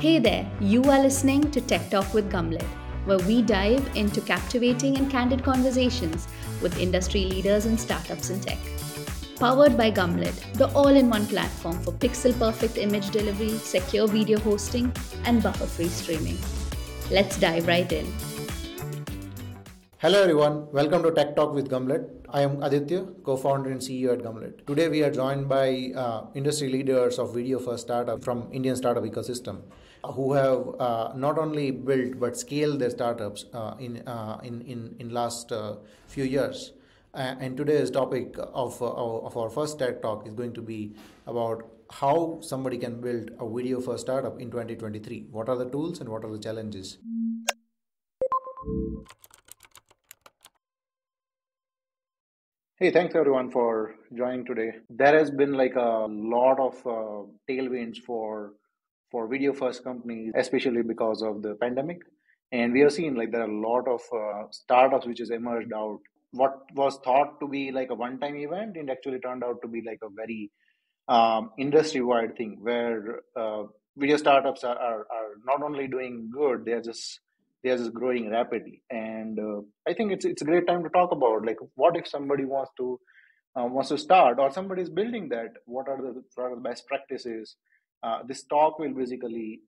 Hey there, you are listening to Tech Talk with Gumlet, where we dive into captivating and candid conversations with industry leaders and startups in tech. Powered by Gumlet, the all in one platform for pixel perfect image delivery, secure video hosting, and buffer free streaming. Let's dive right in. Hello everyone, welcome to Tech Talk with Gumlet. I am Aditya, co-founder and CEO at Gumlet. Today we are joined by uh, industry leaders of video first startup from Indian startup ecosystem who have uh, not only built but scaled their startups uh, in, uh, in, in, in last uh, few years. and today's topic of, uh, of our first tech talk is going to be about how somebody can build a video first startup in 2023. What are the tools and what are the challenges? Hey, thanks everyone for joining today. There has been like a lot of uh, tailwinds for for video first companies, especially because of the pandemic. And we have seen like there are a lot of uh, startups which has emerged out. What was thought to be like a one time event, it actually turned out to be like a very um, industry wide thing where uh, video startups are, are, are, not only doing good, they are just they are just growing rapidly. And uh, I think it's it's a great time to talk about like what if somebody wants to uh, wants to start or somebody is building that. What are the, what are the best practices? Uh, this talk will basically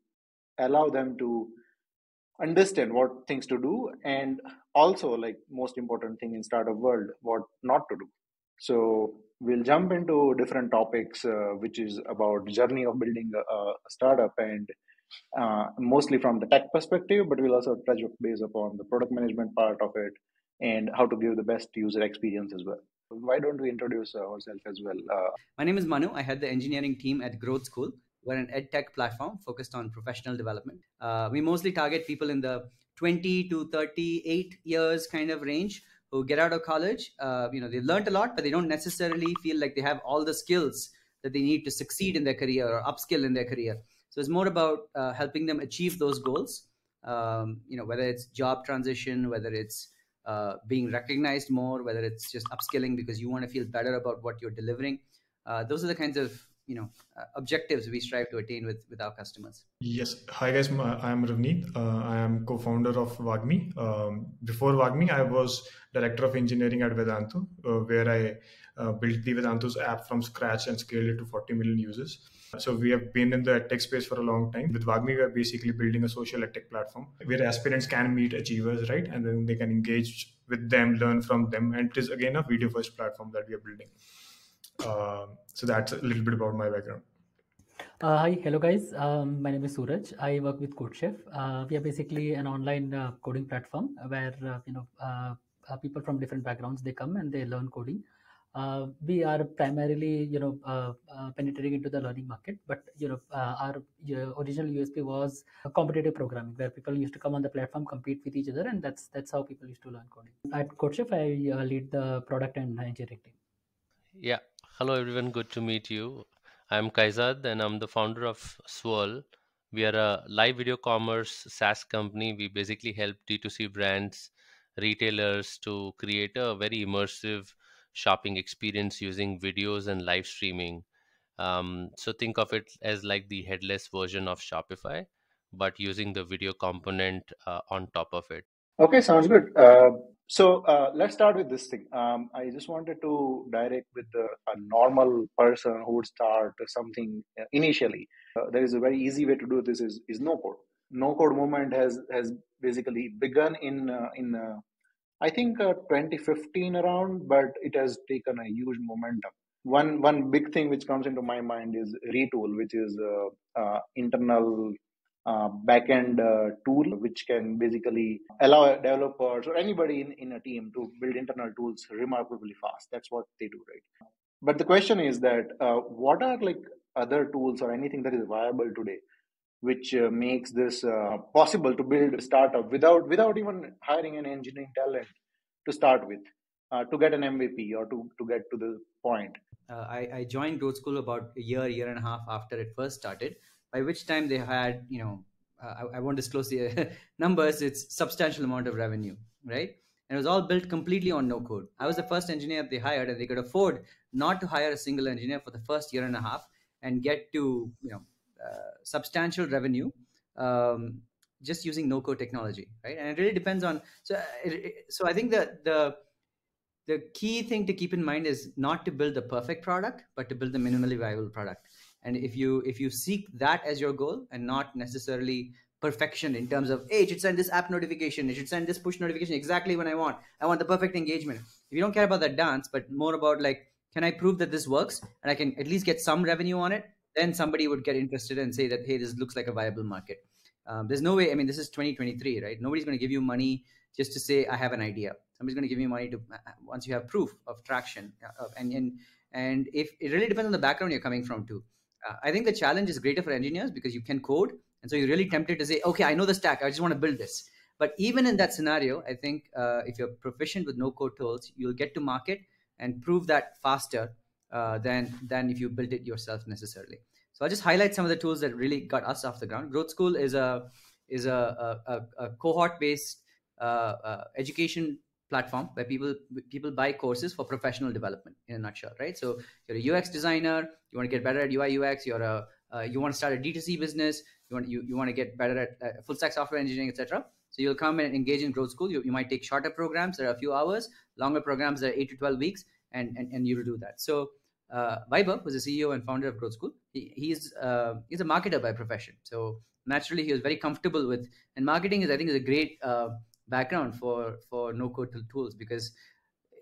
allow them to understand what things to do and also like most important thing in startup world what not to do. So we'll jump into different topics uh, which is about journey of building a, a startup and uh, mostly from the tech perspective but we'll also touch base upon the product management part of it and how to give the best user experience as well. Why don't we introduce ourselves as well uh, my name is manu. I head the engineering team at growth school we're an ed tech platform focused on professional development. Uh, we mostly target people in the 20 to 38 years kind of range who get out of college. Uh, you know, they've learned a lot, but they don't necessarily feel like they have all the skills that they need to succeed in their career or upskill in their career. So it's more about uh, helping them achieve those goals. Um, you know, whether it's job transition, whether it's uh, being recognized more, whether it's just upskilling because you want to feel better about what you're delivering. Uh, those are the kinds of you know uh, objectives we strive to attain with with our customers yes hi guys i am ravneet uh, i am co-founder of wagmi um, before wagmi i was director of engineering at vedantu uh, where i uh, built the vedantu's app from scratch and scaled it to 40 million users so we have been in the tech space for a long time. With Wagmi, we are basically building a social tech platform where aspirants can meet achievers, right? And then they can engage with them, learn from them. And it is again a video first platform that we are building. Uh, so that's a little bit about my background. Uh, hi, hello guys. Um, my name is Suraj. I work with CodeChef. Uh, we are basically an online uh, coding platform where uh, you know uh, people from different backgrounds they come and they learn coding. we are primarily you know penetrating into the learning market, but you know our original USP was competitive programming, where people used to come on the platform, compete with each other, and that's that's how people used to learn coding. At CodeChef, I lead the product and engineering team. Yeah, Hello everyone, good to meet you. I'm Kaizad and I'm the founder of Swirl. We are a live video commerce SaaS company. We basically help D2C brands, retailers to create a very immersive shopping experience using videos and live streaming. Um, so think of it as like the headless version of Shopify, but using the video component uh, on top of it. Okay, sounds good. Uh, so uh, let's start with this thing. Um, I just wanted to direct with the, a normal person who would start something uh, initially. Uh, there is a very easy way to do this is, is no code. No code movement has has basically begun in uh, in uh, I think uh, 2015 around, but it has taken a huge momentum. One one big thing which comes into my mind is Retool, which is internal uh, backend uh, tool which can basically allow developers or anybody in, in a team to build internal tools remarkably fast. That's what they do right? But the question is that uh, what are like other tools or anything that is viable today which uh, makes this uh, possible to build a startup without without even hiring an engineering talent to start with uh, to get an mvp or to, to get to the point? I, I joined growth school about a year year and a half after it first started by which time they had, you know, uh, I, I, won't disclose the numbers, it's substantial amount of revenue, right? And it was all built completely on no code. I was the first engineer they hired, and they could afford not to hire a single engineer for the first year and a half and get to, you know, uh, substantial revenue um, just using no code technology, right? And it really depends on. So, uh, it, so I think that the the key thing to keep in mind is not to build the perfect product, but to build the minimally viable product. And if you if you seek that as your goal and not necessarily perfection in terms of hey, it should send this app notification, it should send this push notification exactly when I want. I want the perfect engagement. If you don't care about that dance, but more about like, can I prove that this works and I can at least get some revenue on it? Then somebody would get interested and say that hey, this looks like a viable market. Um, there's no way. I mean, this is 2023, right? Nobody's going to give you money just to say I have an idea. Somebody's going to give you money to uh, uh, once you have proof of traction. Uh, and and and if it really depends on the background you're coming from too. Uh, I think the challenge is greater for engineers because you can code, and so you're really tempted to say, okay, I know the stack. I just want to build this. But even in that scenario, I think uh, if you're proficient with no code tools, you'll get to market and prove that faster uh, than than if you built it yourself necessarily. So I'll just highlight some of the tools that really got us off the ground. Growth School is a is a, a, a cohort based uh, uh, education platform where people people buy courses for professional development in a nutshell, right? So you're a UX designer, you want to get better at UI UX, you're a uh, you want to start a D2C business, you want you, you want to get better at uh, full stack software engineering, etc. So you'll come and engage in growth school. You, you might take shorter programs that are a few hours, longer programs that are eight to twelve weeks, and and, and you'll do that. So uh, Vaibhav, who's the CEO and founder of Growth School, he, he's uh, he's a marketer by profession. So naturally, he was very comfortable with. And marketing is, I think, is a great uh, background for for no code tools because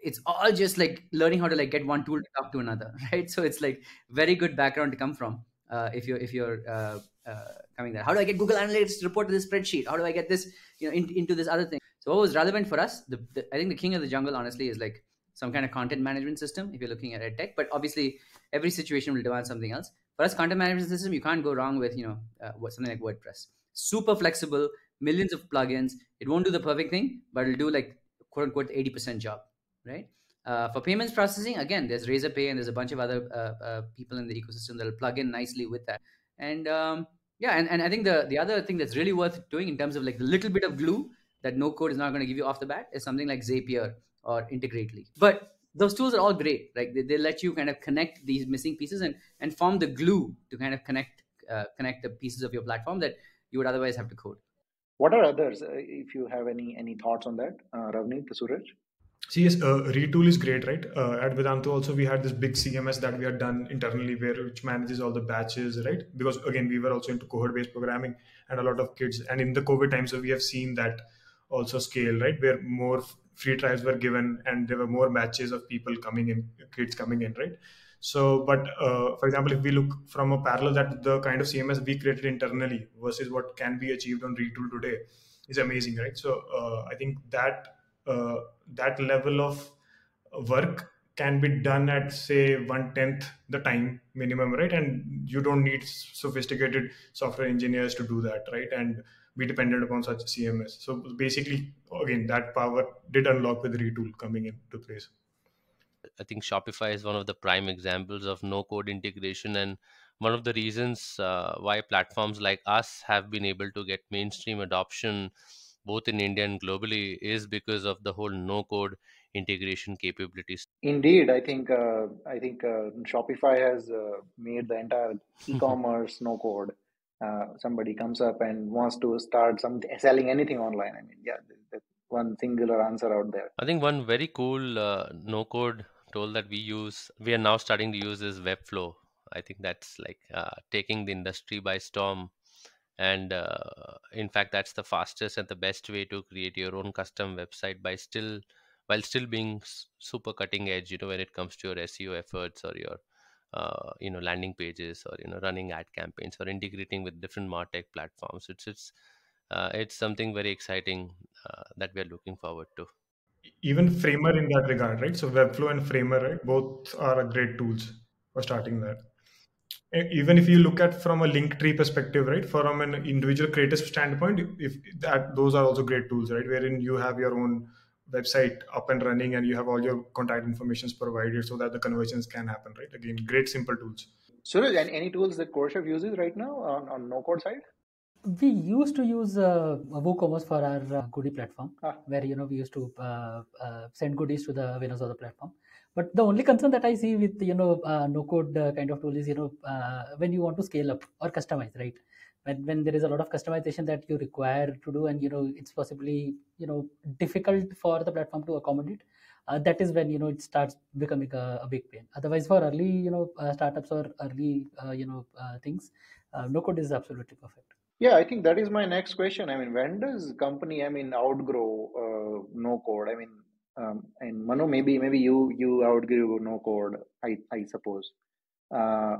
it's all just like learning how to like get one tool to talk to another, right? So it's like very good background to come from uh, if you're if you're uh, uh, coming there. How do I get Google Analytics to report to this spreadsheet? How do I get this you know in, into this other thing? So what was relevant for us? The, the, I think the king of the jungle, honestly, is like some kind of content management system if you're looking at tech. But obviously, every situation will demand something else. For us, content management system, you can't go wrong with you know uh, something like WordPress. Super flexible, millions of plugins. It won't do the perfect thing, but it'll do like quote unquote 80% job, right? Uh, for payments processing, again, there's Razorpay and there's a bunch of other uh, uh, people in the ecosystem that'll plug in nicely with that. And um, yeah, and, and I think the the other thing that's really worth doing in terms of like the little bit of glue that no code is not going to give you off the bat is something like Zapier or Integrately. But those tools are all great. Like they, they let you kind of connect these missing pieces and and form the glue to kind of connect uh, connect the pieces of your platform that you would otherwise have to code. What are others? Uh, if you have any any thoughts on that, uh, Ravneet, Suraj? See, yes, uh, Retool is great, right? Uh, at Vedantu also we had this big CMS that we had done internally, where which manages all the batches, right? Because again, we were also into cohort-based programming, and a lot of kids. And in the COVID times, so we have seen that also scale, right? Where more free trials were given and there were more batches of people coming in kids coming in right so but uh, for example if we look from a parallel that the kind of cms we created internally versus what can be achieved on retool today is amazing right so uh, i think that uh, that level of work can be done at say one tenth the time minimum right and you don't need sophisticated software engineers to do that right and be dependent upon such CMS. So basically, again, that power did unlock with Retool coming into place. I think Shopify is one of the prime examples of no code integration and one of the reasons uh, why platforms like us have been able to get mainstream adoption both in India and globally is because of the whole no code integration capabilities. Indeed, I think uh, I think uh, Shopify has uh, made the entire e-commerce no code. Uh, somebody comes up and wants to start some selling anything online. I mean yeah that's one singular answer out there. I think one very cool uh, no code tool that we use we are now starting to use is webflow. I think that's like uh, taking the industry by storm. And uh, in fact that's the fastest and the best way to create your own custom website by still while still being super cutting edge you know when it comes to your seo efforts or your uh, you know landing pages or you know running ad campaigns or integrating with different martech platforms. It's it's uh, it's something very exciting uh, that we are looking forward to even framer in that regard right so webflow and framer right both are great tools for starting that even if you look at from a link tree perspective right from an individual creator standpoint if that those are also great tools right wherein you have your own website up and running and you have all your contact informations provided so that the conversions can happen, right? Again, great simple tools. Suraj, and any tools that CodeChef uses right now on, on no code side? We used to use uh, WooCommerce for our uh, goodie platform, ah. where you know we used to uh, uh, send goodies to the winners of the platform. but the only concern that I see with you know uh, no code uh, kind of tool is you know uh, when you want to scale up or customize, right? When when there is a lot of customization that you require to do, and you know it's possibly you know difficult for the platform to accommodate. Uh, that is when you know it starts becoming a, a big pain. Otherwise, for early you know uh, startups or early uh, you know things, no code is absolutely perfect. Yeah, I think that is my next question. I mean, when does company, I mean, outgrow uh, no code? I mean, um, and Manu, maybe maybe you you outgrew no code. I I suppose. Uh,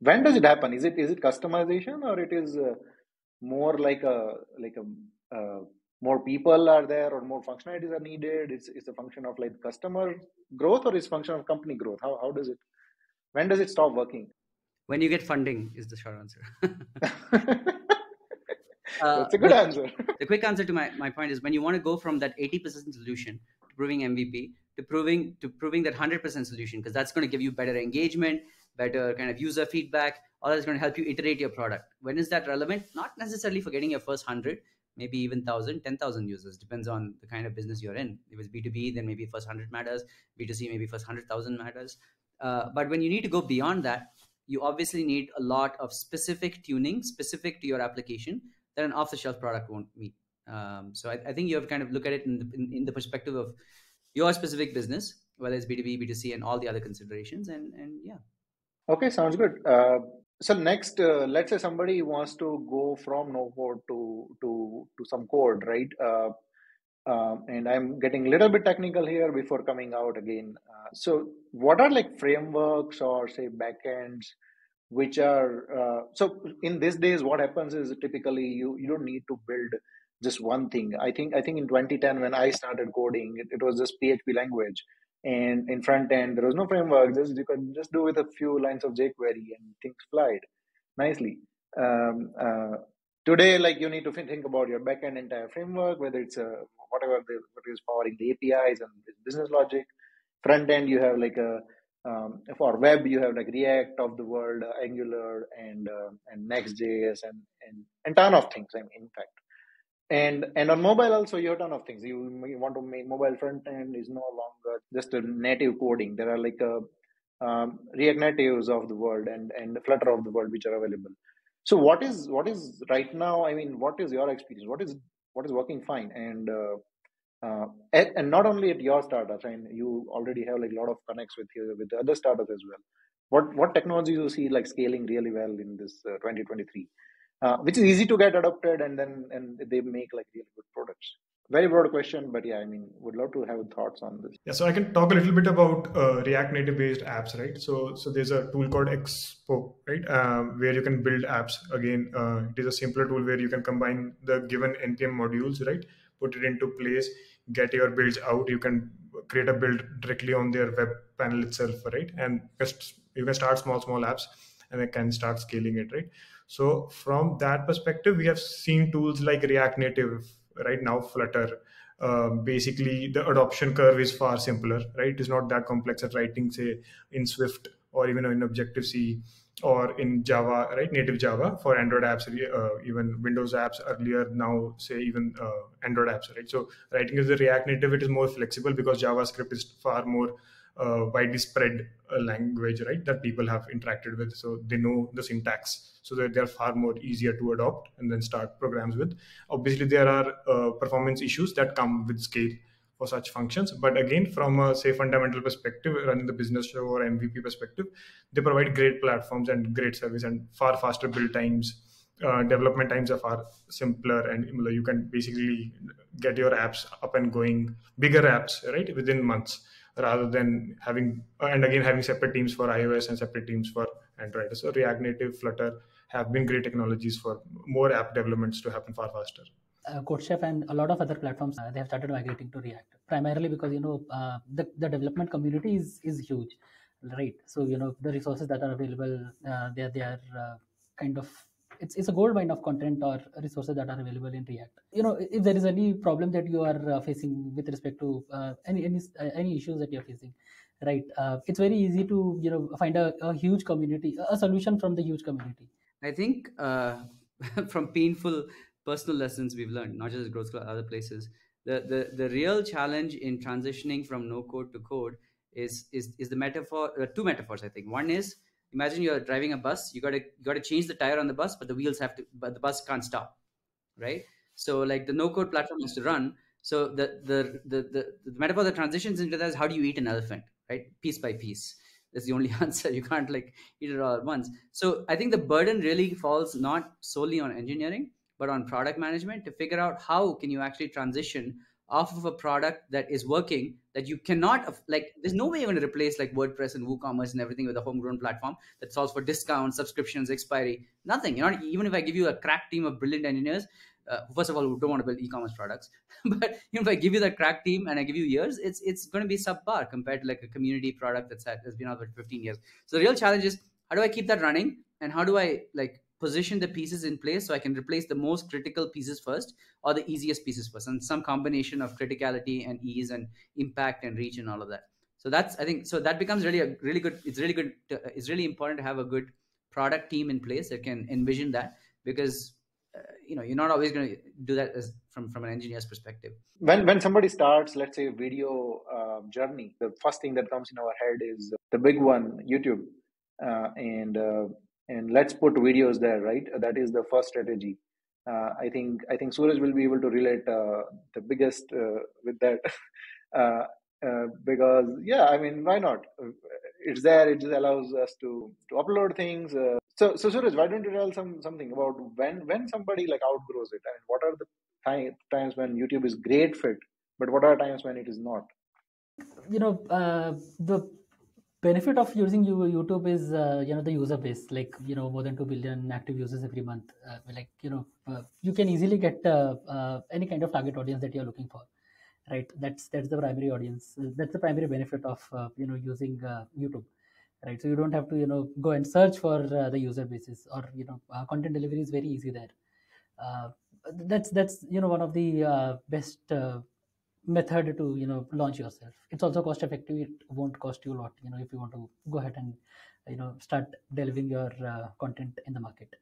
when does it happen? Is it is it customization or it is uh, more like a like a uh, more people are there or more functionalities are needed? It's it's a function of like customer growth or is function of company growth? How how does it? When does it stop working? When you get funding is the short answer. Uh, That's a good answer. the quick answer to my, my point is when you want to go from that 80% solution to proving MVP to proving to proving that 100% solution because that's going to give you better engagement, better kind of user feedback. All that's going to help you iterate your product. When is that relevant? Not necessarily for getting your first 100, maybe even 1,000, 10,000 users. Depends on the kind of business you're in. If it's B2B, then maybe first 100 matters. B2C, maybe first 100,000 matters. Uh, but when you need to go beyond that, you obviously need a lot of specific tuning specific to your application that an off-the-shelf product won't meet. Um, so I, I, think you have to kind of look at it in the, in, in, the perspective of your specific business, whether it's B2B, B2C, and all the other considerations. And, and yeah. Okay, sounds good. Uh, so next, uh, let's say somebody wants to go from no code to to to some code, right? Uh, um, and I'm getting a little bit technical here before coming out again. Uh, so, what are like frameworks or say backends which are uh, so in these days what happens is typically you you don't need to build just one thing. I think i think in 2010 when i started coding it, it was just php language. And in front end there was no framework. Just you could just do with a few lines of jquery and things flied nicely. Um, uh, today like you need to think about your backend entire framework whether it's a whatever the, what is powering the apis and business logic. Front end you have like a um, for web you have like react of the world uh, angular and uh, and next.js and, and and ton of things I mean, in fact. And and on mobile also you have ton of things. You, you want to make mobile front end is no longer just a native coding. There are like a uh, um, react natives of the world and and flutter of the world which are available. So what is what is right now i mean what is your experience? What is what is working fine? And uh, uh, and, and, not only at your startups, I mean, you already have like a lot of connects with you, with the other startups as well. What what technologies you see like scaling really well in this uh, 2023, uh, which is easy to get adopted, and then and they make like really good products. Very broad question, but yeah, I mean, would love to have thoughts on this. Yeah, so I can talk a little bit about uh, React Native based apps, right? So so there's a tool called Expo, right, um, where you can build apps. Again, uh, it is a simpler tool where you can combine the given npm modules, right, put it into place get your builds out you can create a build directly on their web panel itself right? And just you can start small small apps and then can start scaling it right? So from that perspective we have seen tools like react native right? Now flutter. Uh, basically the adoption curve is far simpler right? It's not that complex as writing say in swift or even in objective c or in Java, right? Native Java for Android apps, uh, even Windows apps earlier, now say even uh, Android apps, right? So writing as a React Native, it is more flexible because JavaScript is far more uh, widely spread uh, language, right? That people have interacted with, so they know the syntax, so that they're far more easier to adopt and then start programs with. Obviously, there are uh, performance issues that come with scale for such functions. But again, from a say fundamental perspective, running the business show or MVP perspective, they provide great platforms and great service and far faster build times. Uh, development times are far simpler, and you can basically get your apps up and going, bigger apps, right, within months, rather than having and again having separate teams for iOS and separate teams for Android. So React Native, Flutter have been great technologies for more app developments to happen far faster uh, CodeChef and a lot of other platforms uh, they have started migrating to React primarily because you know uh, the the development community is is huge, right? So you know the resources that are available uh, they are they are uh, kind of it's it's a gold mine of content or resources that are available in React. You know if there is any problem that you are uh, facing with respect to any any any issues that you are facing, right? it's very easy to you know find a, a huge community a solution from the huge community. I think from painful personal lessons we've learned, not just at Growth School, other places. The, the, the real challenge in transitioning from no code to code is is is the metaphor uh, two metaphors i think. One is imagine you're driving a bus you got to you got to change the tire on the bus but the wheels have to but the bus can't stop right? So like the no code platform has to run. So the the the the, the metaphor that transitions into that is how do you eat an elephant right? Piece by piece. That's the only answer. You can't like eat it all at once. So i think the burden really falls not solely on engineering but on product management to figure out how can you actually transition off of a product that is working that you cannot like there's no way you're going to replace like wordpress and woocommerce and everything with a homegrown platform that solves for discounts subscriptions expiry nothing. You know even if i give you a crack team of brilliant engineers uh, first of all who don't want to build e-commerce products but you know, if i give you that crack team and i give you years it's it's going to be subpar compared to like a community product that's had, has been out for 15 years. So the real challenge is how do i keep that running? And how do i like position the pieces in place so I can replace the most critical pieces first or the easiest pieces first, and some combination of criticality and ease and impact and reach and all of that. So that's I think so that becomes really a really good. It's really good. To, it's really important to have a good product team in place that can envision that because uh, you know you're not always going to do that as from from an engineer's perspective. When when somebody starts, let's say, a video uh, journey, the first thing that comes in our head is the big one, YouTube, uh, and uh, and let's put videos there right? That is the first strategy. Uh, i think i think suraj will be able to relate uh, the biggest uh, with that. Uh, uh, because yeah i mean why not? It's there it just allows us to to upload things uh, so so suraj why don't you tell some something about when when somebody like outgrows it? And what are the time, times when youtube is great fit but what are times when it is not? You know the benefit of using youtube is uh, you know the user base like you know more than 2 billion active users every month. Uh, like you know uh, you can easily get uh, uh, any kind of target audience that you're looking for right? That's that's the primary audience. That's the primary benefit of uh, you know using youtube right? So you don't have to you know go and search for the user bases or you know content delivery is very easy there. That's that's you know one of the best method to you know launch yourself. It's also cost effective. It won't cost you a lot you know if you want to go ahead and you know start delivering your uh, content in the market.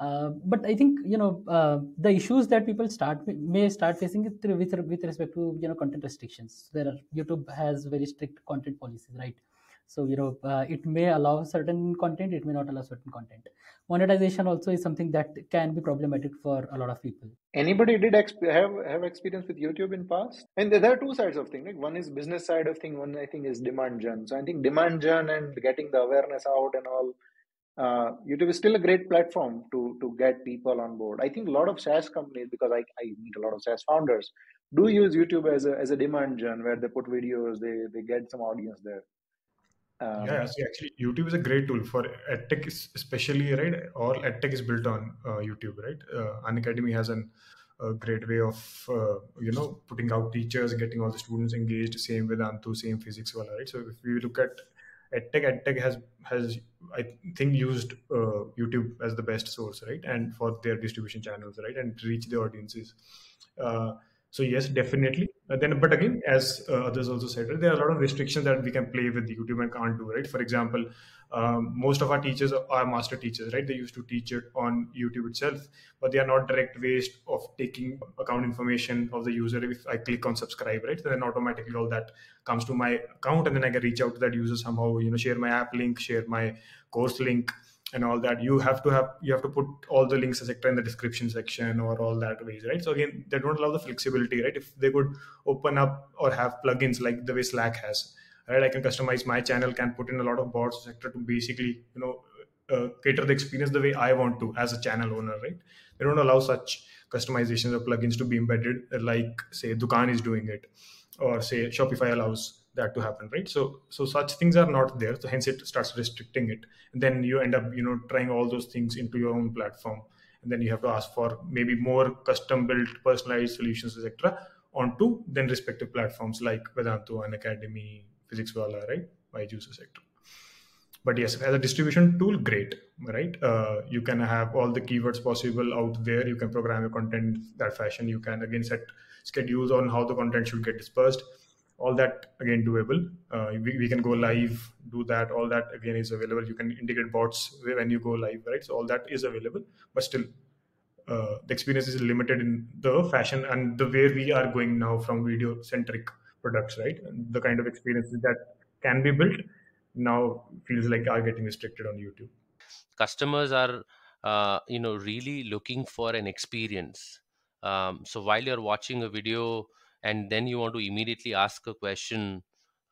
Uh, but i think you know uh, the issues that people start may start facing it with, with respect to you know content restrictions. There are youtube has very strict content policies right so you know uh, it may allow certain content it may not allow certain content. Monetization also is something that can be problematic for a lot of people. Anybody did exp- have have experience with youtube in past? And there are two sides of thing like one is business side of thing one i think is demand gen. So i think demand gen and getting the awareness out and all uh, youtube is still a great platform to to get people on board. I think a lot of saas companies because i, I meet a lot of saas founders do use youtube as a, as a demand gen where they put videos they they get some audience there um, yeah, so actually, YouTube is a great tool for edtech, especially right. All edtech is built on uh, YouTube, right? Uh, Unacademy has an, a great way of uh, you know putting out teachers, getting all the students engaged. Same with Vedantu, same physics, Wallah, right? So if we look at edtech, edtech has has I think used uh, YouTube as the best source, right? And for their distribution channels, right, and reach the audiences. Uh, so yes, definitely. Uh, then, but again, as uh, others also said, right, there are a lot of restrictions that we can play with YouTube and can't do. Right. For example, um, most of our teachers are master teachers. Right. They used to teach it on YouTube itself, but they are not direct ways of taking account information of the user. If I click on subscribe, right, then automatically all that comes to my account, and then I can reach out to that user somehow. You know, share my app link, share my course link and all that you have to have you have to put all the links etc in the description section or all that ways right? So again they don't allow the flexibility right? If they could open up or have plugins like the way slack has right? I can customize my channel can put in a lot of bots etc to basically you know uh, cater the experience the way i want to as a channel owner right? They don't allow such customizations or plugins to be embedded like say Dukaan is doing it or say shopify allows that to happen right? So so such things are not there. So hence it starts restricting it. And then you end up you know trying all those things into your own platform. And then you have to ask for maybe more custom built personalized solutions etc onto then respective platforms like Vedantu Unacademy physics Wallah right? By byju's etc but yes as a distribution tool great right? Uh, you can have all the keywords possible out there. You can program your content that fashion. You can again set schedules on how the content should get dispersed all that again doable. Uh, we, we can go live do that all that again is available. You can integrate bots when you go live right? So all that is available but still uh, the experience is limited in the fashion and the way we are going now from video centric products right? The kind of experiences that can be built now feels like are getting restricted on youtube. Customers are uh, you know really looking for an experience. Um, so while you're watching a video and then you want to immediately ask a question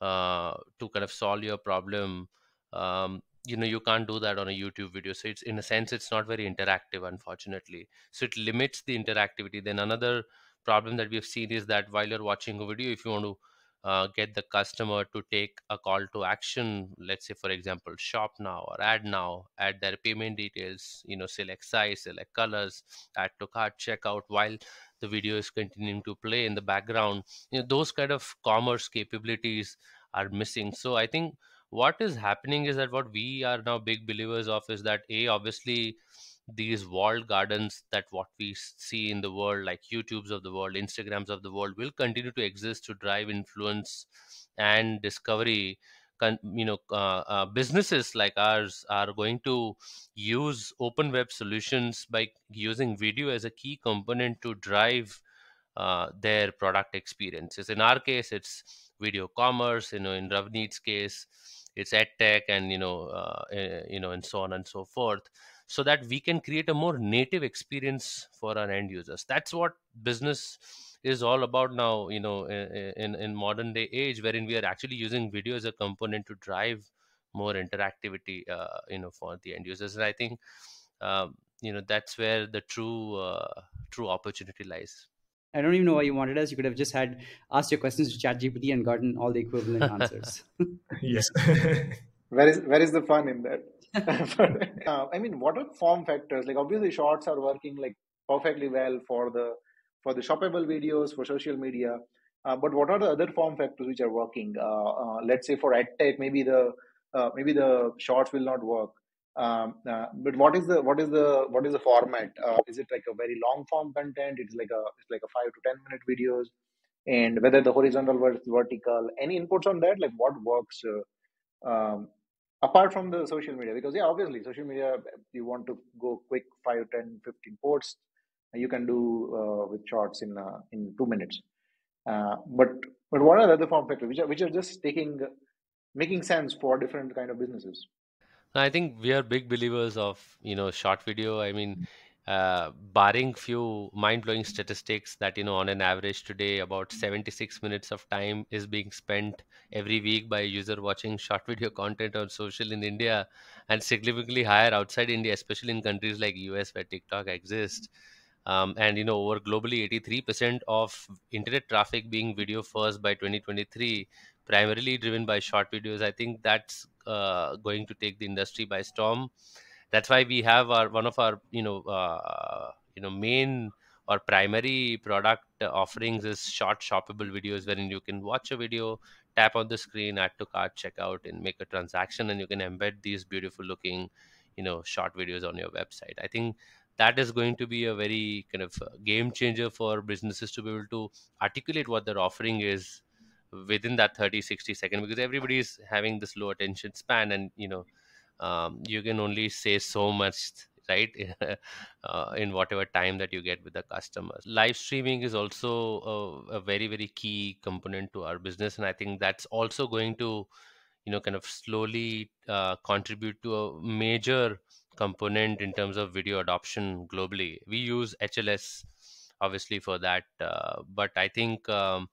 uh, to kind of solve your problem um, you know you can't do that on a youtube video. So it's in a sense it's not very interactive unfortunately. So it limits the interactivity. Then another problem that we have seen is that while you're watching a video if you want to uh, get the customer to take a call to action. Let's say for example shop now or add now add their payment details you know select size select colors add to cart checkout while the video is continuing to play in the background. You know those kind of commerce capabilities are missing. So i think what is happening is that what we are now big believers of is that a obviously these walled gardens that what we see in the world like youtubes of the world instagrams of the world will continue to exist to drive influence and discovery you know uh, uh, businesses like ours are going to use open web solutions by using video as a key component to drive uh, their product experiences. In our case it's video commerce you know in ravneet's case it's ed tech and you know uh, eh, you know and so on and so forth so that we can create a more native experience for our end users that's what business is all about now you know in in modern day age wherein we are actually using video as a component to drive more interactivity uh, you know for the end users and i think um, you know that's where the true uh, true opportunity lies I don't even know why you wanted us. You could have just had asked your questions to ChatGPT and gotten all the equivalent answers. yes. where is where is the fun in that? Uh, I mean, what are form factors? Like obviously, shorts are working like perfectly well for the for the shoppable videos for social media. Uh, but what are the other form factors which are working? Uh, uh let's say for edtech, maybe the uh, maybe the shorts will not work. Um, uh, but what is the what is the what is the format? Is it like a very long form content? It's like a it's like a five to ten minute videos, and whether the horizontal versus vertical. Any inputs on that? Like what works um, apart from the social media? Because yeah, obviously social media you want to go quick 5, 10, 15 posts. You can do uh, with shorts in uh, in two minutes. Uh, but but what are the other form factors which are which are just taking making sense for different kind of businesses? I think we are big believers of you know short video. I mean, uh, barring few mind-blowing statistics that you know on an average today about 76 minutes of time is being spent every week by a user watching short video content on social in India, and significantly higher outside India, especially in countries like US where TikTok exists. Um, and you know over globally 83% of internet traffic being video first by 2023 primarily driven by short videos i think that's uh, going to take the industry by storm that's why we have our one of our you know uh, you know main or primary product offerings is short shoppable videos wherein you can watch a video tap on the screen add to cart checkout and make a transaction and you can embed these beautiful looking you know short videos on your website. I think that is going to be a very kind of game changer for businesses to be able to articulate what their offering is within that 30 60 second because everybody is having this low attention span and you know um, you can only say so much right uh, in whatever time that you get with the customers. Live streaming is also a, a, very very key component to our business and i think that's also going to you know kind of slowly uh, contribute to a major component in terms of video adoption globally. We use hls obviously for that uh, but i think um,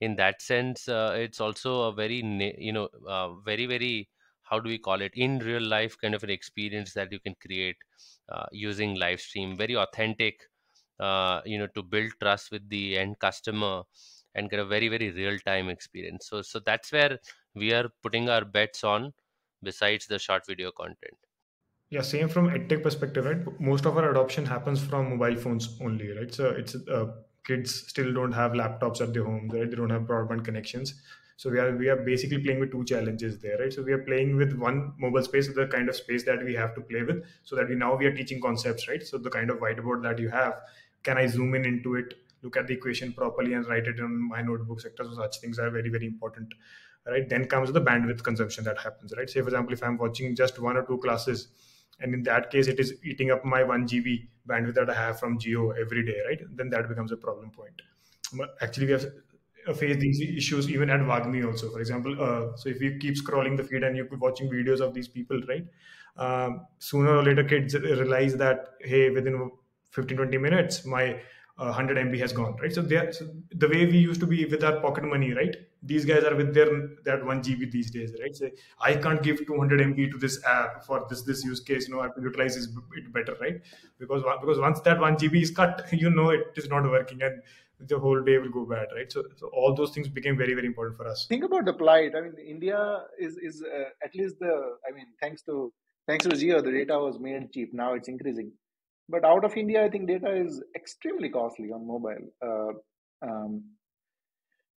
in that sense uh, it's also a very you know uh, very very how do we call it in real life kind of an experience that you can create uh, using live stream very authentic uh, you know to build trust with the end customer and get a very very real time experience. So so that's where we are putting our bets on besides the short video content. Yeah same from edtech perspective right? Most of our adoption happens from mobile phones only right? So it's uh, kids still don't have laptops at their home right? they don't have broadband connections so we are we are basically playing with two challenges there right? So we are playing with one mobile space the kind of space that we have to play with so that we now we are teaching concepts right? So the kind of whiteboard that you have can i zoom in into it look at the equation properly and write it in my notebook sector so such things are very very important right? Then comes the bandwidth consumption that happens right? Say for example if i'm watching just one or two classes and in that case it is eating up my 1 gb bandwidth that i have from Jio every day right? Then that becomes a problem point. Actually we have face these issues even at Wagmi also. For example, uh, so if you keep scrolling the feed and you're watching videos of these people, right? Um, sooner or later, kids realize that hey, within 15 20 minutes, my 100 MB has gone, right? So, they so the way we used to be with our pocket money, right? These guys are with their that one GB these days, right? So I can't give 200 MB to this app for this this use case. You know, I have to utilize it better, right? Because because once that one GB is cut, you know it is not working and the whole day will go bad, right? So, so all those things became very, very important for us. Think about the plight. I mean, India is is uh, at least the. I mean, thanks to thanks to Jio, the data was made cheap. Now it's increasing but out of India, I think data is extremely costly on mobile. Uh, um,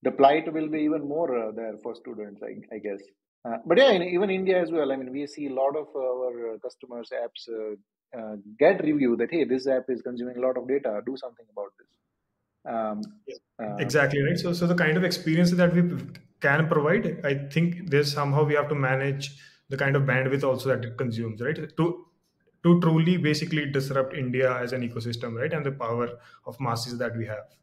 the plight will be even more uh, there for students, I, I guess. Uh, but yeah, in, even India as well. I mean, we see a lot of our customers' apps uh, uh, get review that hey, this app is consuming a lot of data. Do something about this. Um, uh, exactly right. So, so the kind of experience that we can provide, I think there's somehow we have to manage the kind of bandwidth also that it consumes, right? To to truly basically disrupt India as an ecosystem, right? And the power of masses that we have.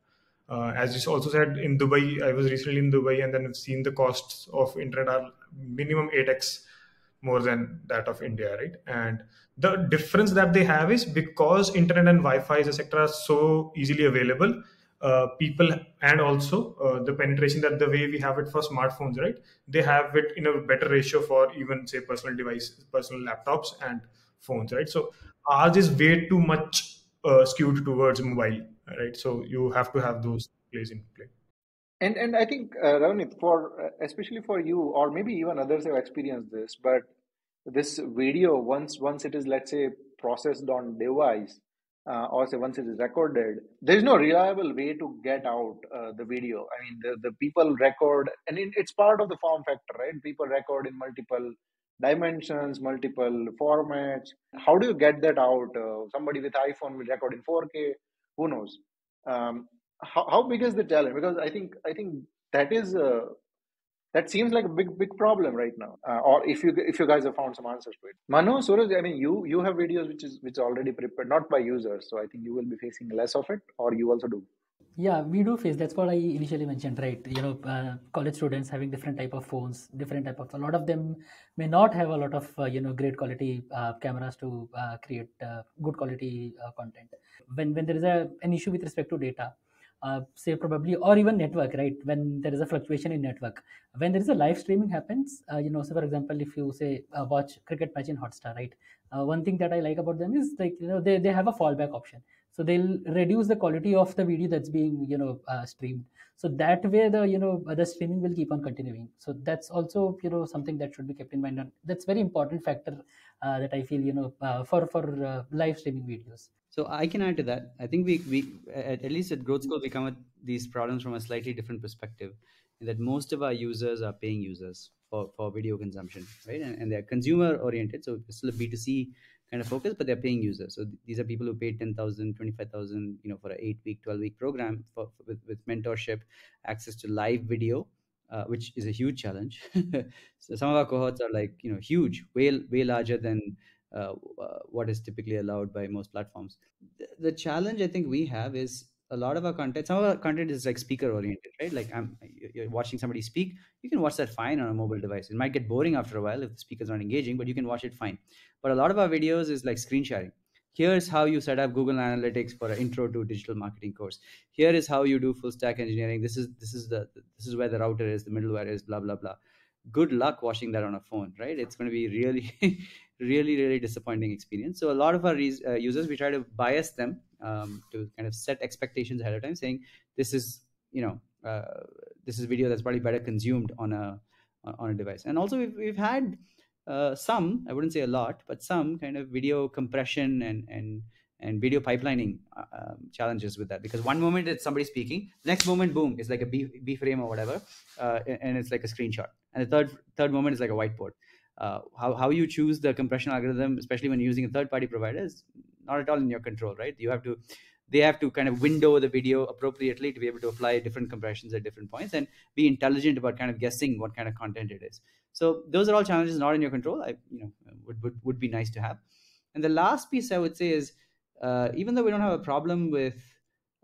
Uh, as you also said in Dubai, I was recently in Dubai and then I've seen the costs of internet are minimum 8x more than that of India, right? And the difference that they have is because internet and Wi-Fi as a sector are so easily available, uh, people and also uh, the penetration that the way we have it for smartphones, right? They have it in a better ratio for even say personal devices, personal laptops and phones, right? So ours is way too much uh, skewed towards mobile, right? So you have to have those plays in play. And and I think uh, Ravneet, for uh, especially for you, or maybe even others have experienced this, but this video once once it is let's say processed on device, uh, or say once it is recorded, there is no reliable way to get out uh, the video. I mean, the, the people record, and it, it's part of the form factor, right? People record in multiple dimensions, multiple formats. How do you get that out? Uh, somebody with iPhone will record in 4K. Who knows? Um, how, how big is the challenge? Because I think I think that is that seems like a big big problem right now. Uh, or if you if you guys have found some answers to it, Manu, Suraj, I mean you you have videos which is which is already prepared, not by users. So I think you will be facing less of it, or you also do. Yeah, we do face. That's what I initially mentioned, right? You know, uh, college students having different type of phones, different type of. A lot of them may not have a lot of uh, you know great quality uh, cameras to uh, create uh, good quality uh, content. When when there is a an issue with respect to data, Uh, say probably or even network, right? When there is a fluctuation in network, when there is a live streaming happens, uh, you know, so for example, if you say uh, watch cricket match in Hotstar, right? one thing that I like about them is like you know they they have a fallback option so they'll reduce the quality of the video that's being you know uh, streamed. So that way the you know the streaming will keep on continuing. So that's also you know something that should be kept in mind. And that's very important factor uh, that i feel you know uh, for for uh, live streaming videos. So i can add to that. I think we we at, at least at growth school we come at these problems from a slightly different perspective that most of our users are paying users for, for video consumption right? And, and they're consumer oriented so it's still a b2c kind of focus, but they're paying users. So these are people who paid 10,000, 25,000, you know, for an eight week, 12 week program for, with, with mentorship, access to live video, uh, which is a huge challenge. so some of our cohorts are like, you know, huge, way, way larger than uh, uh, what is typically allowed by most platforms. The, the challenge I think we have is a lot of our content some of our content is like speaker oriented right? Like i'm you're watching somebody speak you can watch that fine on a mobile device. It might get boring after a while if the speaker's not engaging but you can watch it fine. But a lot of our videos is like screen sharing. Here's how you set up google analytics for an intro to digital marketing course. Here is how you do full stack engineering. This is this is the this is where the router is the middleware is blah blah blah. Good luck watching that on a phone right? It's going to be really really really disappointing experience. So a lot of our uh, users we try to bias them um, to kind of set expectations ahead of time saying this is you know uh, this is video that's probably better consumed on a on a device. And also we've, we've had uh, some i wouldn't say a lot but some kind of video compression and and and video pipelining uh, um, challenges with that. Because one moment it's somebody speaking next moment boom it's like a b, b frame or whatever uh, and it's like a screenshot. And the third third moment is like a whiteboard. Uh, how, how you choose the compression algorithm especially when using a third party provider is not at all in your control right? You have to they have to kind of window the video appropriately to be able to apply different compressions at different points and be intelligent about kind of guessing what kind of content it is. So those are all challenges not in your control. I you know would, would, would be nice to have. And the last piece i would say is uh, even though we don't have a problem with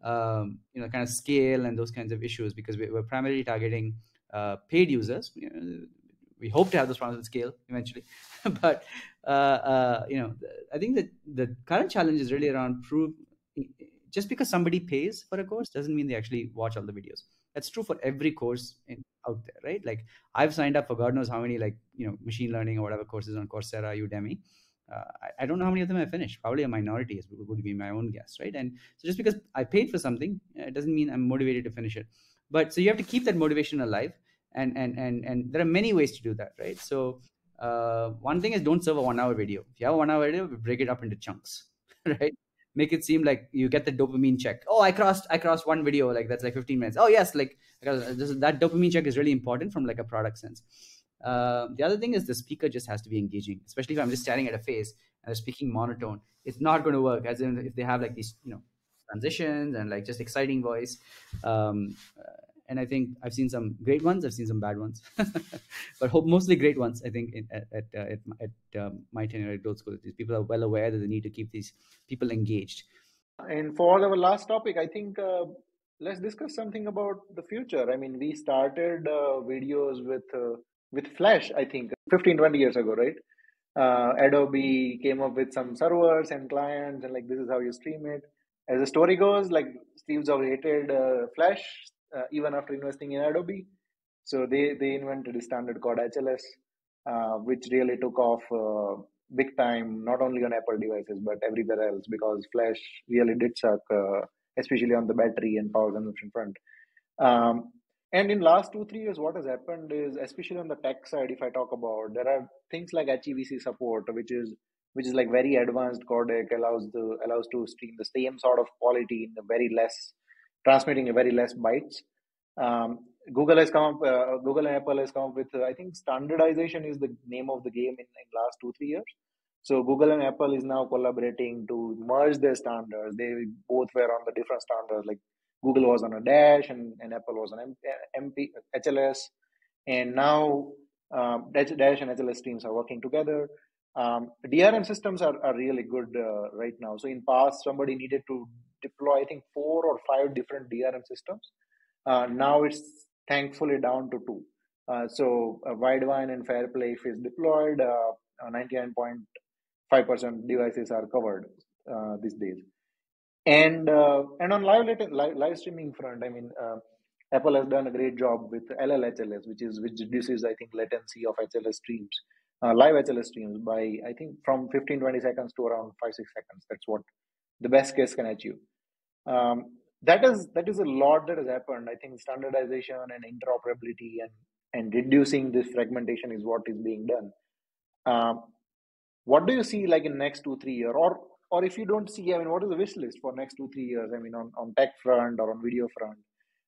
um, you know kind of scale and those kinds of issues because we, are primarily targeting uh, paid users. You know, we hope to have those problems with scale eventually, but uh, uh, you know I think that the current challenge is really around prove just because somebody pays for a course doesn't mean they actually watch all the videos. That's true for every course in, out there, right? Like I've signed up for God knows how many like you know machine learning or whatever courses on Coursera, Udemy uh, I, I, don't know how many of them I finished. Probably a minority is would be my own guess, right? And so just because I paid for something, uh, it doesn't mean I'm motivated to finish it. But so you have to keep that motivation alive, and and and and there are many ways to do that, right? So uh, one thing is don't serve a one-hour video. If you have a one-hour video, break it up into chunks, right? Make it seem like you get the dopamine check. Oh, I crossed, I crossed one video, like that's like 15 minutes. Oh yes, like that dopamine check is really important from like a product sense. Uh, the other thing is the speaker just has to be engaging, especially if I'm just staring at a face and they're speaking monotone. It's not going to work. As in, if they have like these, you know, transitions and like just exciting voice. Um, and I think I've seen some great ones. I've seen some bad ones, but hope mostly great ones. I think in, at at, uh, at, um, my tenure at Growth School, these people are well aware that they need to keep these people engaged. And for our last topic, I think uh, let's discuss something about the future. I mean, we started uh, videos with uh, with Flash, I think 15, 20 years ago, right? Uh, Adobe came up with some servers and clients, and like this is how you stream it. As the story goes, like Steve Jobs hated uh, Flash uh, even after investing in Adobe, so they they invented a standard called HLS, uh, which really took off uh, big time, not only on Apple devices but everywhere else because Flash really did suck, uh, especially on the battery and power consumption front. Um, and in last two three years, what has happened is, especially on the tech side, if I talk about, there are things like HEVC support, which is which is like very advanced codec allows the allows to stream the same sort of quality in a very less transmitting a very less bytes. Um, Google has come up, uh, Google and Apple has come up with, uh, I think standardization is the name of the game in, in last two three years. So Google and Apple is now collaborating to merge their standards. They both were on the different standards like Google was on a Dash and, and Apple was on MP, HLS. And now um, Dash and HLS teams are working together. Um, DRM systems are, are really good uh, right now. So in past, somebody needed to deploy, I think, four or five different DRM systems. Uh, now it's thankfully down to two. Uh, so uh, Widevine and Fairplay, if is deployed, 99.5% uh, devices are covered uh, these days. And uh, and on live, live live streaming front, I mean, Apple has done a great job with LLHLS, which is which reduces I think latency of HLS streams, uh, live HLS streams by I think from 15 20 seconds to around five six seconds. That's what the best case can achieve. Um, that is that is a lot that has happened. I think standardization and interoperability and and reducing this fragmentation is what is being done. Um, what do you see like in next two three year or or if you don't see, I mean, what is the wish list for next two, three years? I mean, on, on tech front or on video front.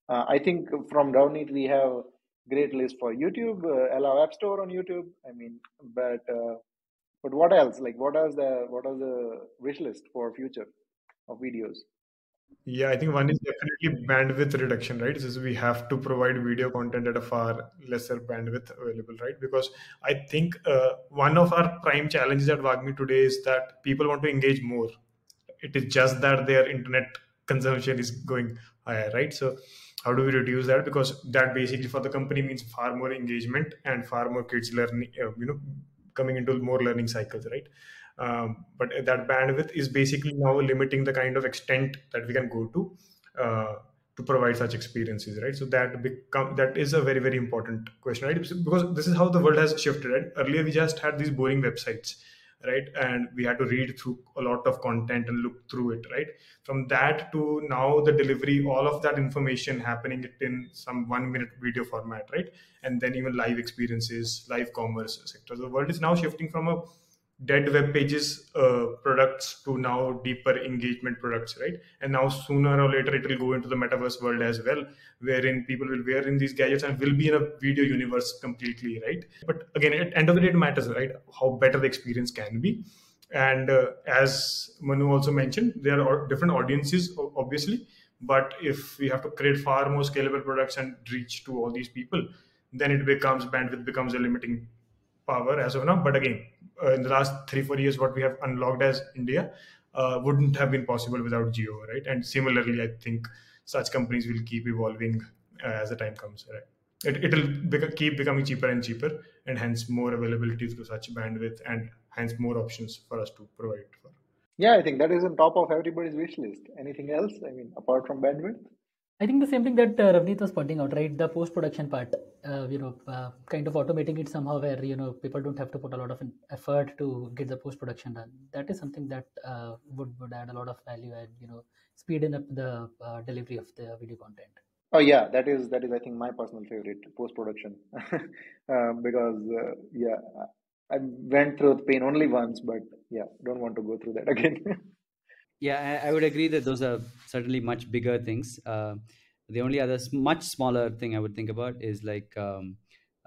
Uh, I think from Ravneet, we have great list for YouTube, uh, allow App Store on YouTube. I mean, but uh, but what else? Like, what is the what is the wish list for future of videos? Yeah, I think one is definitely bandwidth reduction, right? So we have to provide video content at a far lesser bandwidth available, right? Because I think uh, one of our prime challenges at Wagmi today is that people want to engage more. It is just that their internet consumption is going higher, right? So how do we reduce that? Because that basically for the company means far more engagement and far more kids learning, uh, you know, coming into more learning cycles, right? Um, but that bandwidth is basically now limiting the kind of extent that we can go to uh, to provide such experiences, right? So that become that is a very very important question, right? Because this is how the world has shifted. Right? Earlier we just had these boring websites, right? And we had to read through a lot of content and look through it, right? From that to now the delivery, all of that information happening in some one minute video format, right? And then even live experiences, live commerce. So the world is now shifting from a dead web pages uh, products to now deeper engagement products right? And now sooner or later it will go into the metaverse world as well wherein people will wear in these gadgets and will be in a video universe completely right? But again at end of the day it matters right? How better the experience can be. And uh, as manu also mentioned there are different audiences obviously but if we have to create far more scalable products and reach to all these people then it becomes bandwidth becomes a limiting power as of now. But again uh, in the last three four years what we have unlocked as India, uh, wouldn't have been possible without Jio right? And similarly i think such companies will keep evolving uh, as the time comes right? It, it'll keep becoming cheaper and cheaper and hence more availability to such bandwidth and hence more options for us to provide for. Yeah i think that is on top of everybody's wish list. Anything else? I mean apart from bandwidth I think the same thing that uh, Ravneet was pointing out, right? The post-production part, uh, you know, uh, kind of automating it somehow where, you know, people don't have to put a lot of effort to get the post-production done. That is something that uh, would, would add a lot of value and, you know, speeding up the uh, delivery of the video content. Oh yeah, that is that is I think my personal favorite post production uh, because uh, yeah I went through the pain only once, but yeah, don't want to go through that again. Yeah, I, I, would agree that those are certainly much bigger things. Uh, the only other much smaller thing I would think about is like um,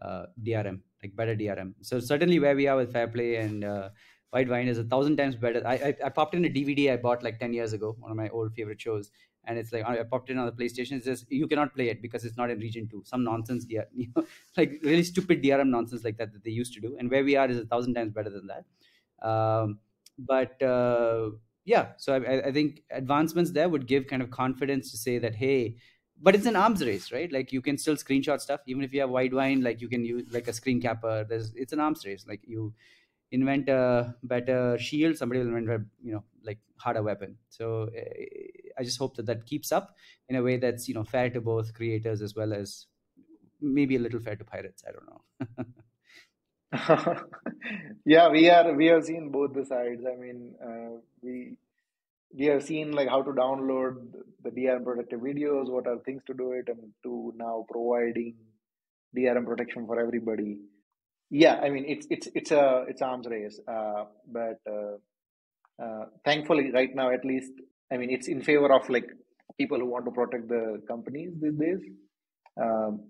uh, DRM, like better DRM. So certainly where we are with Fairplay and uh, Widevine is a thousand times better. I, I, I popped in a DVD I bought like ten years ago, one of my old favorite shows, and it's like I popped in on the PlayStation. It says you cannot play it because it's not in region two. Some nonsense, yeah, you know, like really stupid DRM nonsense like that that they used to do. And where we are is a thousand times better than that. Um, but uh, yeah, so I, I think advancements there would give kind of confidence to say that hey, but it's an arms race, right? Like you can still screenshot stuff even if you have Widevine. Like you can use like a screen capper. There's it's an arms race. Like you invent a better shield, somebody will invent a you know like harder weapon. So eh, I just hope that that keeps up in a way that's you know fair to both creators as well as maybe a little fair to pirates. I don't know. yeah, we are we have seen both the sides. I mean, uh, we we have seen like how to download the DRM protected videos, what are things to do it, and to now providing DRM protection for everybody yeah i mean it's it's it's a it's arms race uh, but uh, uh, thankfully right now at least i mean it's in favor of like people who want to protect the companies these days um,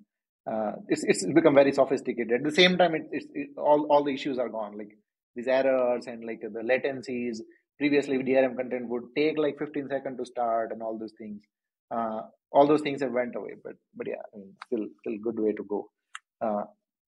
uh, it's it's become very sophisticated. At the same time it, it's it, all all the issues are gone like these errors and like the latencies. Previously drm content would take like 15 seconds to start and all those things. Uh, all those things have went away but but yeah I mean, still still good way to go. Uh,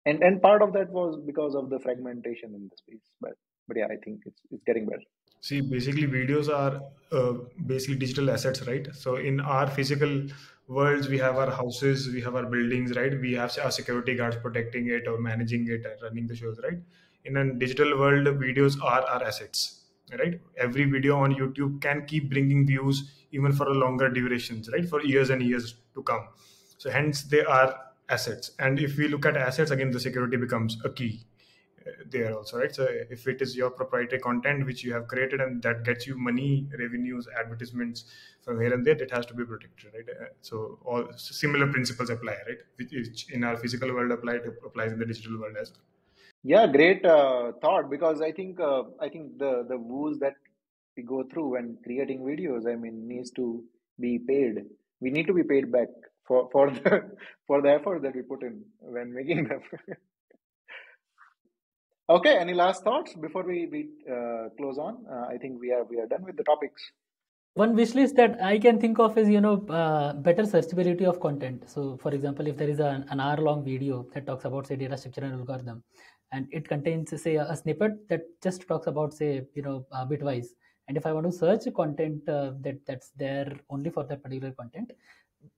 and and part of that was because of the fragmentation in the space but but yeah i think it's it's getting better. See basically videos are uh, basically digital assets right? So in our physical worlds we have our houses we have our buildings right? We have our security guards protecting it or managing it and running the shows right? In a digital world videos are our assets right? Every video on youtube can keep bringing views even for a longer durations right? For years and years to come. So hence they are assets. And if we look at assets again the security becomes a key there also right? So if it is your proprietary content which you have created and that gets you money revenues advertisements from here and there it has to be protected right? Uh, so all similar principles apply right? Which in our physical world apply applies in the digital world as well. Yeah great uh, thought because i think uh, i think the the woes that we go through when creating videos i mean needs to be paid. We need to be paid back for for the for the effort that we put in when making them. okay, any last thoughts before we we uh, close on? Uh, I think we are we are done with the topics. One wish list that I can think of is you know uh, better searchability of content. So, for example, if there is an, an hour long video that talks about say data structure and algorithm, and it contains say a, snippet that just talks about say you know uh, bitwise and if i want to search content uh, that that's there only for that particular content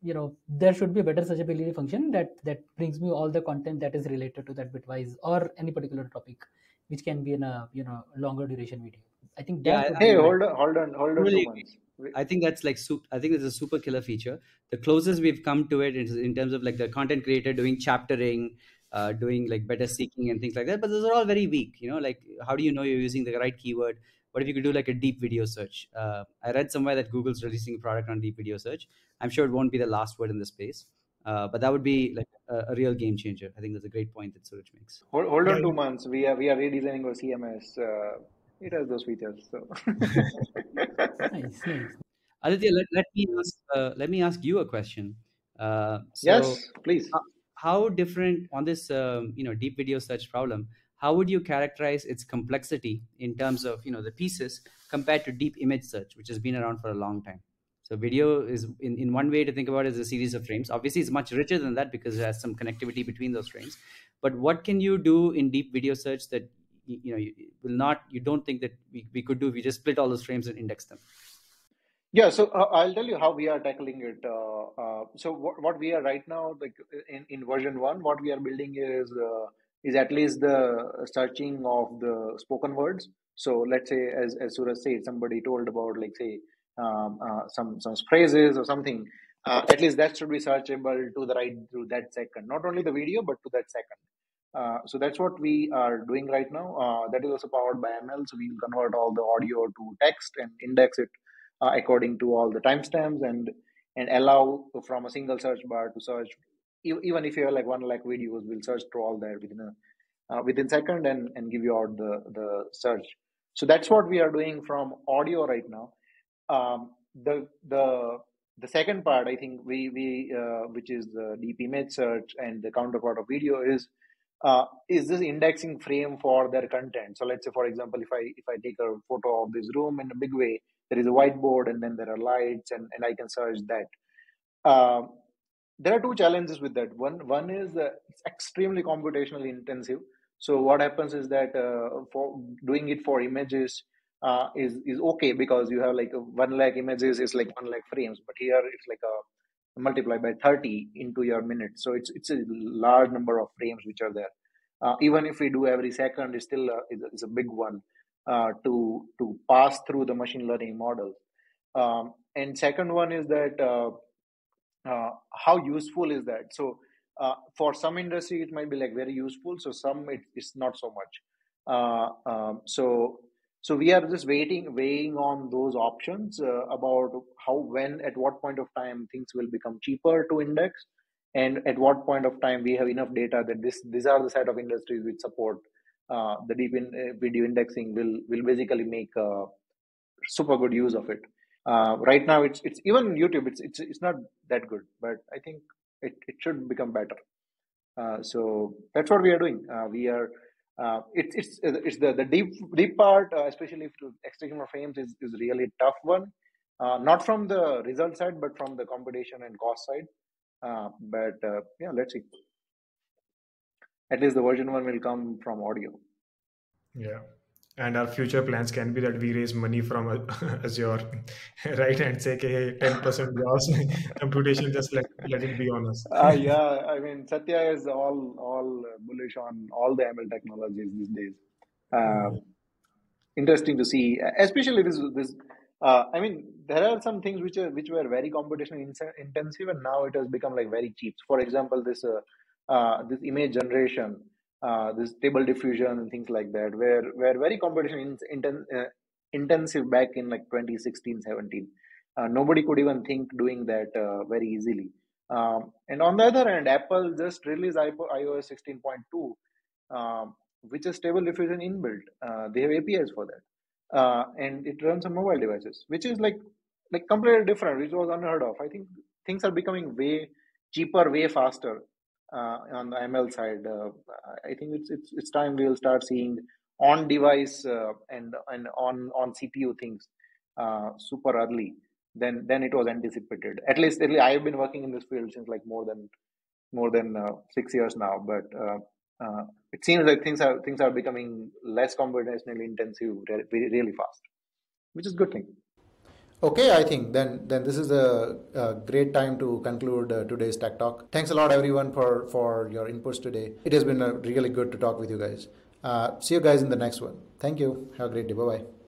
you know there should be a better searchability function that that brings me all the content that is related to that bitwise or any particular topic which can be in a you know longer duration video. I think yeah hey hold on hold on hold on really, i think that's like super i think it's a super killer feature. The closest we've come to it is in terms of like the content creator doing chaptering uh, doing like better seeking and things like that but those are all very weak you know like how do you know you're using the right keyword what if you could do like a deep video search? Uh, i read somewhere that google's releasing a product on deep video search. I'm sure it won't be the last word in the space uh, but that would be like a, a, real game changer. I think that's a great point that suraj makes. Hold, hold on two months. We are we are redesigning our cms uh, it has those features so. Nice, nice. aditya let, let me ask uh, let me ask you a question. Uh, so yes please. how different on this um, you know deep video search problem how would you characterize its complexity in terms of you know the pieces compared to deep image search which has been around for a long time? So video is in, in one way to think about it as a series of frames. Obviously it's much richer than that because it has some connectivity between those frames. But what can you do in deep video search that you, you know you will not you don't think that we, we could do we just split all those frames and index them? Yeah so uh, i'll tell you how we are tackling it. Uh, uh, so what, what we are right now like in, in version one what we are building is uh, is at least the searching of the spoken words so let's say as, as suraj said somebody told about like say um, uh, some some phrases or something uh, at least that should be searchable to the right through that second not only the video but to that second uh, so that's what we are doing right now. Uh, that is also powered by ML. So we'll convert all the audio to text and index it uh, according to all the timestamps and and allow from a single search bar to search. Even if you have like one lakh videos, we'll search through all that within a uh, within second and and give you out the the search. So that's what we are doing from audio right now. Um, the the the second part, I think we we uh, which is the deep image search and the counterpart of video is uh, is this indexing frame for their content so let's say for example if i if i take a photo of this room in a big way there is a whiteboard and then there are lights and, and i can search that uh, there are two challenges with that one one is uh, it's extremely computationally intensive so what happens is that uh, for doing it for images uh, is is okay because you have like one lakh images is like one lakh frames but here it's like a multiply by 30 into your minutes. So it's it's a large number of frames which are there. Uh, even if we do every second, it's still a, it's a big one uh, to to pass through the machine learning model Um, and second one is that uh, how useful is that? So uh, for some industry, it might be like very useful. So some it is not so much. Uh, um, so so we are just waiting, weighing on those options uh, about how, when, at what point of time things will become cheaper to index, and at what point of time we have enough data that this these are the set of industries which support uh, the deep in, uh, video indexing will will basically make super good use of it. Uh, right now, it's it's even YouTube. It's it's it's not that good, but I think it, it should become better. Uh, so that's what we are doing. we are uh, it's it's it's the, the deep deep part, uh, especially if extraction of frames, is, is really a tough one. Uh, not from the result side, but from the competition and cost side. Uh, but uh, yeah, let's see. At least the version one will come from audio. Yeah and our future plans can be that we raise money from Azure, right? And say, hey, 10% loss computation, just let, let it be on us. uh, yeah, I mean, Satya is all all bullish on all the ML technologies these days. Uh, interesting to see, especially this this. Uh, I mean, there are some things which are which were very computational intensive, and now it has become like very cheap. For example, this uh, uh, this image generation uh, this stable diffusion and things like that were were very competition in, uh, intensive back in like 2016 17 uh, nobody could even think doing that uh, very easily. Um, and on the other hand apple just released ios 16.2 um, which is stable diffusion inbuilt. Uh, they have apis for that. And it runs on mobile devices which is like like completely different which was unheard of. I think things are becoming way cheaper way faster on the ML side. Uh, I think it's it's it's time we'll start seeing on device uh, and and on on CPU things super early than than it was anticipated. At least, at least I have been working in this field since like more than more than six years now, but. Uh, it seems like things are things are becoming less computationally intensive really, really fast, which is a good thing. Okay, I think then then this is a, a great time to conclude uh, today's tech talk. Thanks a lot, everyone, for for your inputs today. It has been uh, really good to talk with you guys. Uh, see you guys in the next one. Thank you. Have a great day. Bye bye.